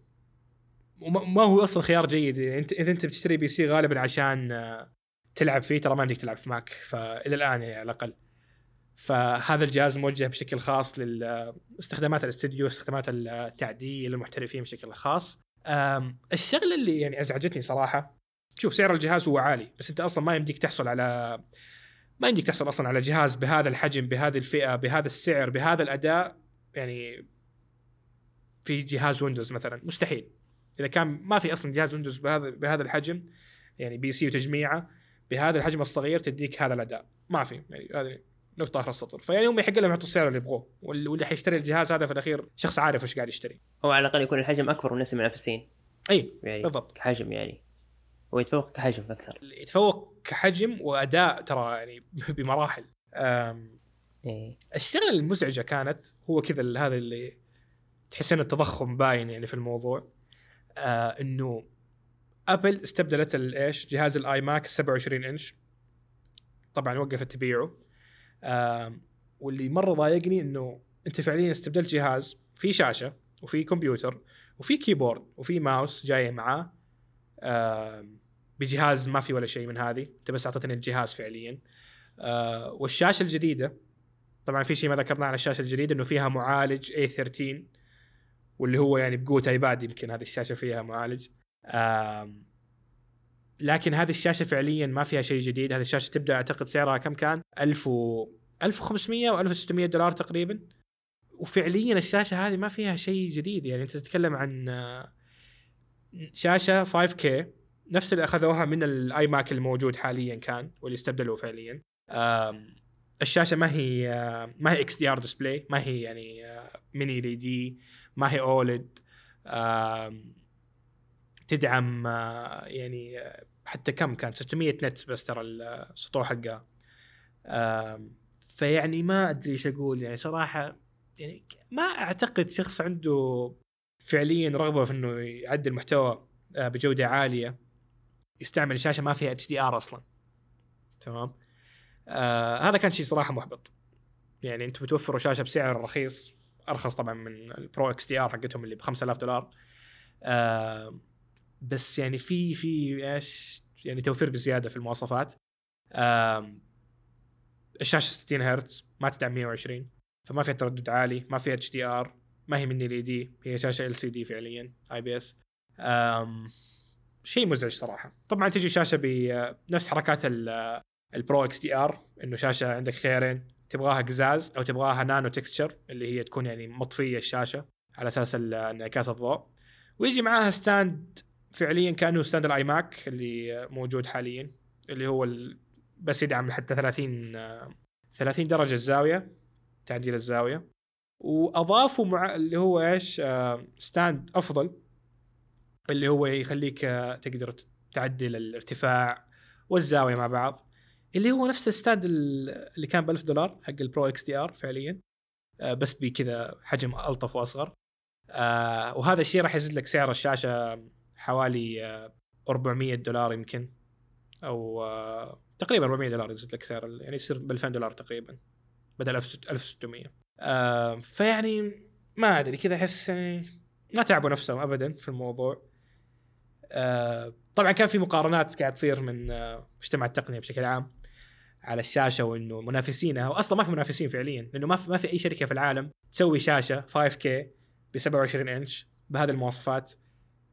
وما ما هو أصلا خيار جيد. انت إذا أنت بتشتري PC غالبا عشان آه، تلعب فيه ترى ما عندك تلعب في ماك فإلى الآن يعني على الأقل. فهذا الجهاز موجه بشكل خاص لاستخدامات الاستوديو استخدامات التعديل المحترفين بشكل خاص. الشغلة اللي يعني أزعجتني صراحة شوف سعر الجهاز هو عالي بس أنت أصلا ما يمديك تحصل على ما يمديك تحصل أصلا على جهاز بهذا الحجم بهذه الفئة بهذا السعر بهذا الأداء. يعني في جهاز Windows مثلا مستحيل. إذا كان ما في أصلا جهاز Windows بهذا بهذا الحجم يعني PC وتجميعه بهذا الحجم الصغير تديك هذا الأداء. ما في يعني هذه نقطة آخر السطر. فيعني هم يحق لهم يعطوا السعر اللي يبغوه. وال- واللي حيشتري الجهاز هذا في الأخير شخص عارف وش قاعد يشتري. هو على الأقل يكون الحجم أكبر من الناس المنافسين أي يعني بالضبط. كحجم يعني. ويتفوق كحجم أكثر. يتفوق كحجم وأداء ترى يعني [LAUGHS] بمراحل. أم، إيه. الشغلة المزعجة كانت هو كذا هذا اللي تحس إن التضخم باين يعني في الموضوع. آه إنه أبل استبدلت الايش جهاز ال iMac 27 إنش. طبعا وقفت تبيعه. واللي مرة ضايقني إنه أنت فعليا استبدلت جهاز في شاشة وفي كمبيوتر وفي keyboard وفي ماوس جاية معاه. بجهاز ما في ولا شيء من هذه. أنت بس أعطيتني الجهاز فعليا. آه والشاشة الجديدة طبعا في شيء ما ذكرناه عن الشاشة الجديدة إنه فيها معالج A13 واللي هو يعني بقوه iPad يمكن هذه الشاشة فيها معالج. لكن هذه الشاشة فعليا ما فيها شيء جديد. هذه الشاشة تبدأ أعتقد سعرها كم كان؟ 1000 و 1500 و 1600 دولار تقريبا. وفعليا الشاشة هذه ما فيها شيء جديد. يعني أنت تتكلم عن آه، شاشة 5K نفس اللي أخذوها من ال iMac الموجود حاليا كان واللي استبدلوه فعليا. الشاشة ما هي آه، ما هي XDR Display ما هي يعني آه، mini LED ما هي OLED. تدعم يعني حتى كم كان؟ 600 nit بس ترى السطوع حقها. فيعني ما أدري إيش أقول. يعني صراحة يعني ما أعتقد شخص عنده فعليا رغبة في إنه يعدل محتوى آه، بجودة عالية يستعمل شاشة ما فيها HDR أصلا. تمام؟ آه هذا كان شيء صراحة محبط. يعني أنتم بتوفروا شاشة بسعر رخيص أرخص طبعا من ال Pro XDR حقتهم اللي ب 5000 دولار. آه بس يعني في في إيش؟ يعني توفير بزيادة في المواصفات. الشاشة 60 هرتز ما تدعم 120 فما فيها تردد عالي ما فيها HDR ما هي mini LED هي شاشة LCD فعليا IPS. شيء مزعج صراحة. طبعا تجي شاشة بنفس حركات ال- ال Pro XDR إنه شاشة عندك خيارين تبغاها قزاز أو تبغاها nano texture اللي هي تكون يعني مطفية الشاشة على أساس انعكاس الضوء. ويجي معاها stand فعليا كأنه stand ال iMac اللي موجود حاليا اللي هو ال... بس يدعم حتى 30 آه، 30 درجة الزاوية تعديل الزاوية. واضافوا مع اللي هو إيش آه، stand أفضل اللي هو يخليك آه، تقدر تعدل الارتفاع والزاوية مع بعض اللي هو نفس ال stand ال- اللي كان ب 1000 دولار حق ال Pro XDR فعليا آه، بس بكذا حجم ألطف وأصغر. آه، وهذا الشيء راح يزيد لك سعر الشاشة حوالي آه، 400 دولار يمكن. أو آه، تقريبا 400 دولار يزيد لك سعر يعني يصير ب 2000 دولار تقريبا بدل 1600 آه، فيعني ما أدري كذا أحس يعني ما تعبوا نفسهم ابدا في الموضوع. آه، طبعا كان في مقارنات قاعد تصير من آه، مجتمع التقنية بشكل عام على الشاشة وإنه منافسينها واصلا ما في منافسين فعليا لأنه ما في ما في أي شركة في العالم تسوي شاشة 5K ب 27 إنش بهذه المواصفات.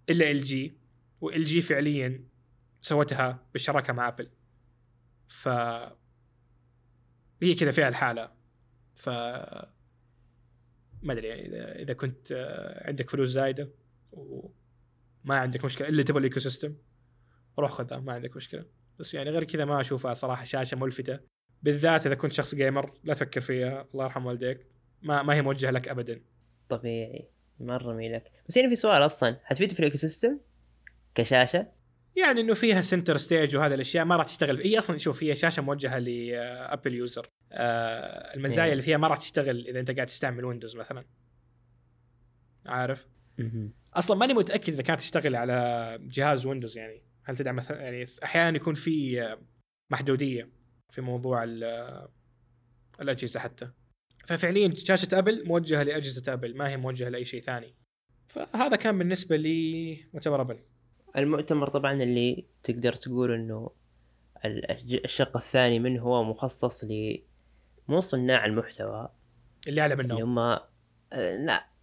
إلا إل جي وإل جي فعليا سوتها بالشراكة مع آبل. ف هي كذا فيها الحالة. ف ما أدري يعني إذا إذا كنت آه، عندك فلوس زايدة وما عندك مشكلة إلا تبغى ال ecosystem روح خذها ما عندك مشكلة. بس يعني غير كذا ما أشوفها صراحة شاشة ملفتة. بالذات إذا كنت شخص gamer لا تفكر فيها الله يرحم والديك. ما ما هي موجهة لك ابدا. طبيعي. مرة ميلك. بس هنا في سؤال أصلا حتفيد في ال ecosystem كشاشة؟ يعني إنه فيها Center Stage وهذه الأشياء ما راح تشتغل. هي أصلا شوف هي شاشة موجهة ل Apple user آه المزايا إيه. اللي فيها ما راح تشتغل إذا أنت قاعد تستعمل Windows مثلا. عارف. أصلا ماني متأكد إذا كانت تشتغل على جهاز Windows يعني. هل تدعم مثلا يعني أحيانا يكون في آه، محدودية في موضوع آه، الأجهزة حتى. ففعليا شاشة أبل موجهة لأجهزة أبل ما هي موجهة لأي شيء ثاني. فهذا كان بالنسبة لي مؤتمر أبل. المؤتمر طبعا اللي تقدر تقول إنه الشق الثاني منه هو مخصص ل مو صناع المحتوى. اللي أعلى اللي منهم هم آه، لا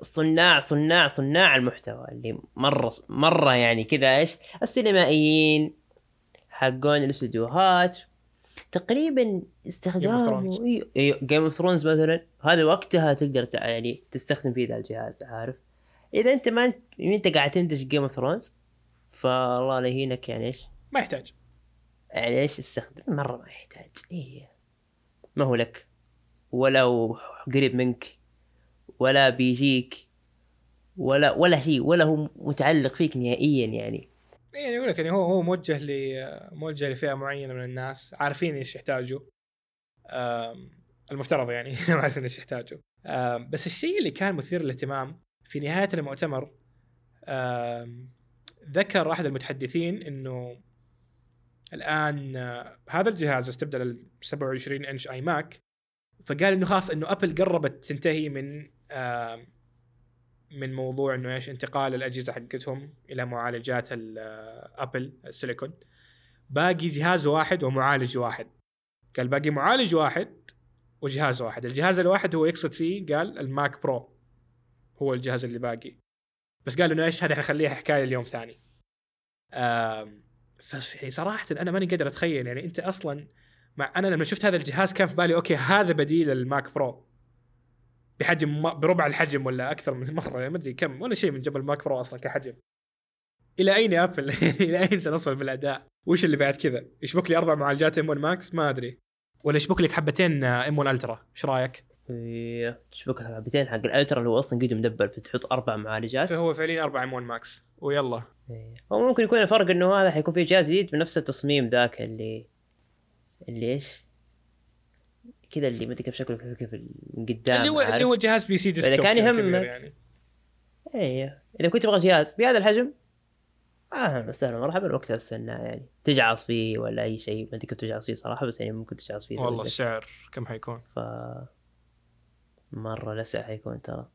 الصناع صناع صناع المحتوى اللي مرة مرة يعني كذا إيش السينمائيين حقون الأستديوهات تقريبا استخدامه Game of Thrones مثلا هذا وقتها تقدر تع- يعني تستخدم فيه ذا الجهاز عارف؟ إذا أنت ما أنت أنت قاعد تنتج Game of Thrones فالله لا يهينك يعني إيش؟ ما يحتاج. يعني إيش استخدم مرة ما يحتاج. إيه. ما هو لك. ولا هو قريب منك. ولا بيجيك. ولا ولا شيء. ولا هو متعلق فيك نهائيا يعني. يعني يقول لك يعني هو هو موجه ل موجه لفئة معينة من الناس عارفين إيش يحتاجوا المفترض يعني [LAUGHS] إنهم عارفين إيش يحتاجوا. بس الشيء اللي كان مثير للاهتمام في نهاية المؤتمر ذكر أحد المتحدثين إنه الآن آه، هذا الجهاز استبدل ال 27 inch iMac فقال إنه خلاص إنه أبل قربت تنتهي من من موضوع إنه إيش انتقال الأجهزة حقتهم إلى معالجات ال- آه، Apple السيليكون. باقي جهاز واحد ومعالج واحد. قال باقي معالج واحد وجهاز واحد. الجهاز الواحد هو يقصد فيه قال ال Mac Pro هو الجهاز اللي باقي. بس قال إنه إيش هذا حنخليها حكاية اليوم ثاني. بس يعني صراحة أنا ماني قادر أتخيل يعني أنت أصلا مع أنا لما شفت هذا الجهاز كان في بالي okay هذا بديل ال Mac Pro. بحجم ما- بربع الحجم ولا أكثر من مرة يعني ما أدري كم ولا شيء من جنب ال Mac Pro أصلا كحجم إلى أين يا أبل؟ [LAUGHS] إلى أين سنصل بالأداء؟ وش اللي بعد كذا؟ يشبك لي أربع معالجات M1 Max ما أدري ولا يشبك لك حبتين إم 1 ألترا إيش رأيك؟ إيه، تشبك حبتين حق الألترا اللي هو أصلا قد مدبر فتحط أربع معالجات فهو فعليا أربع إم 1 ماكس ويلا إيه. هو ممكن يكون الفرق إنه هذا حيكون فيه جهاز جديد بنفس التصميم ذاك اللي اللي إيش؟ كذا اللي ما أدري كيف شكله كيف من قدام اللي هو؟ اللي هو جهاز بي سي ديسكتوب كان يهمك. يعني إيه إذا كنت تبغى جهاز بهذا الحجم أهلا وسهلا مرحبا وقتها أستنى يعني تجعص فيه ولا أي شيء ما أدري كيف تجعص فيه صراحة بس يعني ممكن تجعص فيه والله السعر كم حيكون؟ ف مرة لسع حيكون ترى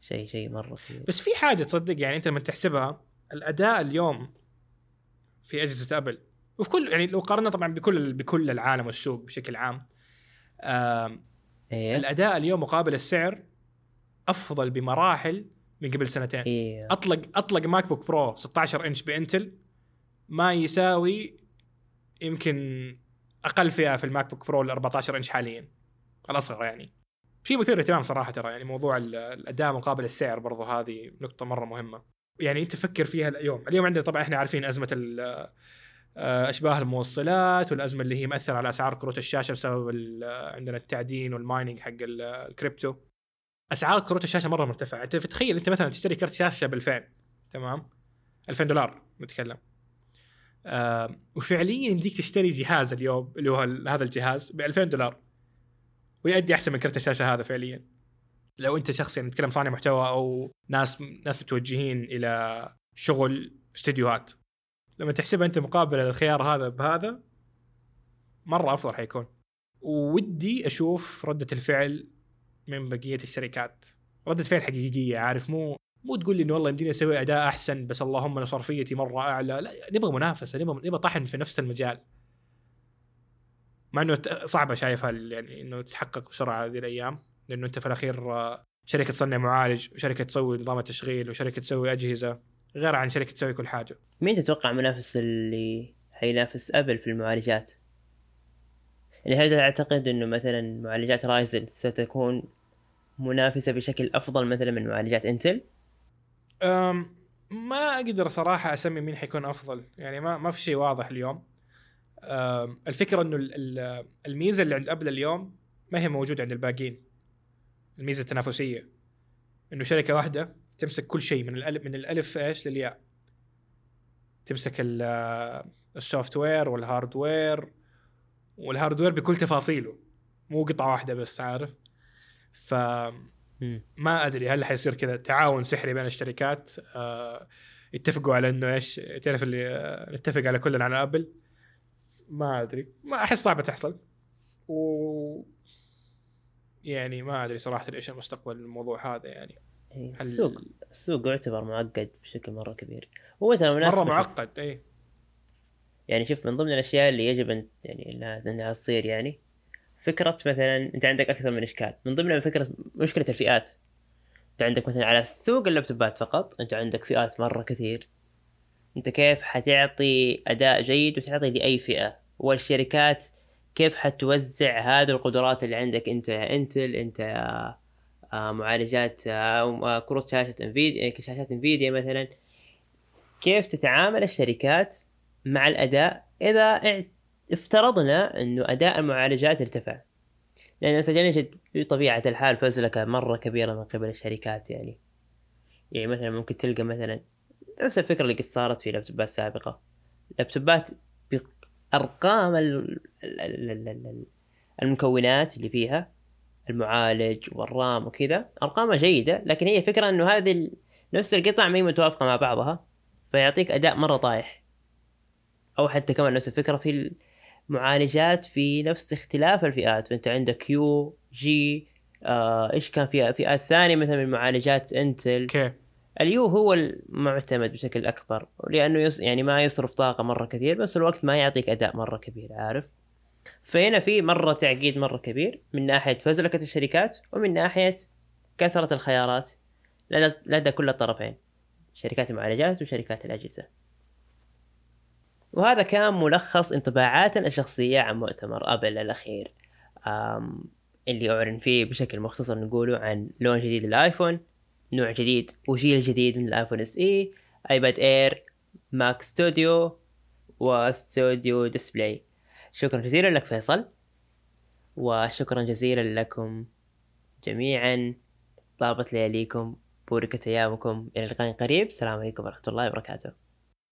شيء شيء مرة كبير بس في حاجة تصدق يعني أنت لما تحسبها الأداء اليوم في أجهزة ابل وفي كل يعني لو قارنا طبعا بكل بكل العالم والسوق بشكل عام إيه. الأداء اليوم مقابل السعر أفضل بمراحل من قبل سنتين. إيه. أطلق أطلق MacBook Pro 16 inch ب Intel ما يساوي يمكن أقل فئة في ال MacBook Pro ال 14 إنش حاليا. الأصغر يعني. شيء مثير للاهتمام صراحة ترى يعني موضوع ال- الأداء مقابل السعر برضو هذه نقطة مرة مهمة. يعني أنت فكر فيها اليوم. اليوم عندنا طبعا إحنا عارفين أزمة ال- أشباه الموصلات والأزمة اللي هي مأثرة على أسعار كروت الشاشة بسبب آه، عندنا التعدين وال mining حق ال- آه، الكريبتو. أسعار كروت الشاشة مرة مرتفعة. أنت تخيل أنت مثلا تشتري كرت شاشة ب 2000 تمام؟ 2000 دولار نتكلم. آه وفعليا يمديك تشتري جهاز اليوم اللي هو هذا الجهاز ب 2000 دولار. ويؤدي أحسن من كرت الشاشة هذا فعليا. لو أنت شخص يعني نتكلم صانع محتوى أو ناس ناس متوجهين إلى شغل استديوهات. لما تحسبها أنت مقابل الخيار هذا بهذا مرة أفضل حيكون. ودي أشوف ردة الفعل من بقية الشركات. ردة فعل حقيقية عارف؟ مو مو تقول لي إنه والله يمديني أسوي أداء أحسن بس اللهم أنا صرفيتي مرة أعلى. لا نبغى منافسة نبغى نبغى طحن في نفس المجال. مع إنه صعبة شايفها يعني إنه تتحقق بسرعة هذه الأيام. لأنه أنت في الأخير آه، شركة تصنع معالج وشركة تسوي نظام التشغيل وشركة تسوي أجهزة. غير عن شركة تسوي كل حاجة. مين تتوقع منافس اللي حينافس أبل في المعالجات؟ يعني هل تعتقد إنه مثلا معالجات رايزن ستكون منافسة بشكل أفضل مثلا من معالجات إنتل؟ أم ما أقدر صراحة أسمي مين حيكون أفضل. يعني ما ما في شيء واضح اليوم. الفكرة إنه ال- ال- الميزة اللي عند أبل اليوم ما هي موجودة عند الباقيين. الميزة التنافسية. إنه شركة واحدة تمسك كل شيء من الألف من الألف إيش للياء. تمسك ال- ال software وال hardware وال hardware بكل تفاصيله مو قطعة واحدة بس عارف؟ ف. ما أدري هل حيصير كذا تعاون سحري بين الشركات آه يتفقوا على إنه إيش تعرف اللي آه نتفق على كلنا على أبل؟ ما أدري. ما أحس صعبة تحصل. و يعني ما أدري صراحة إيش المستقبل الموضوع هذا يعني. إيه، هل- السوق السوق يعتبر معقد بشكل مرة كبير. هو مرة معقد اي يعني شوف من ضمن الأشياء اللي يجب أن يعني إنها تصير يعني فكرة مثلا أنت عندك أكثر من إشكال. من ضمنها فكرة مشكلة الفئات. أنت عندك مثلا على سوق اللابتوبات فقط أنت عندك فئات مرة كثير. أنت كيف حتعطي أداء جيد وتعطي لأي فئة؟ والشركات كيف حتوزع هذه القدرات اللي عندك؟ أنت يا إنتل إنت يا معالجات آه، آه، كروت شاشة انفيديا شاشات انفيديا مثلا. كيف تتعامل الشركات مع الأداء إذا افترضنا إنه أداء المعالجات ارتفع؟ لأن سنجد بطبيعة الحال فزلكه مرة كبيرة من قبل الشركات يعني. يعني مثلا ممكن تلقى مثلا نفس الفكرة اللي قد صارت في لابتوبات سابقة. لابتوبات بأرقام ال- ال- ال- ال- ال- المكونات اللي فيها المعالج وال RAM وكذا ارقامها جيدة لكن هي فكرة إنه هذه ال- نفس القطع ما هي متوافقة مع بعضها فيعطيك أداء مرة طايح. أو حتى كمان نفس الفكرة في المعالجات في نفس اختلاف الفئات فأنت عندك U G آه إيش كان في فئات ثانية مثلا من معالجات Intel أوكي. ال U هو المعتمد بشكل أكبر لأنه يص... يعني ما يصرف طاقة مرة كثير بس الوقت ما يعطيك أداء مرة كبير عارف؟ فهنا في مرة تعقيد مرة كبير من ناحية فزلكة الشركات ومن ناحية كثرة الخيارات. لدى لدى كل الطرفين شركات المعالجات وشركات الأجهزة. وهذا كان ملخص انطباعاتنا الشخصية عن مؤتمر أبل الأخير. اللي اعلن فيه بشكل مختصر نقوله عن لون جديد لل iPhone نوع جديد وجيل جديد من ال iPhone SE iPad Air Mac Studio و Studio Display شكرا جزيلا لك فيصل وشكرا جزيلا لكم جميعا. طابت لياليكم بوركت أيامكم. إلى لقاء قريب السلام عليكم ورحمة الله وبركاته.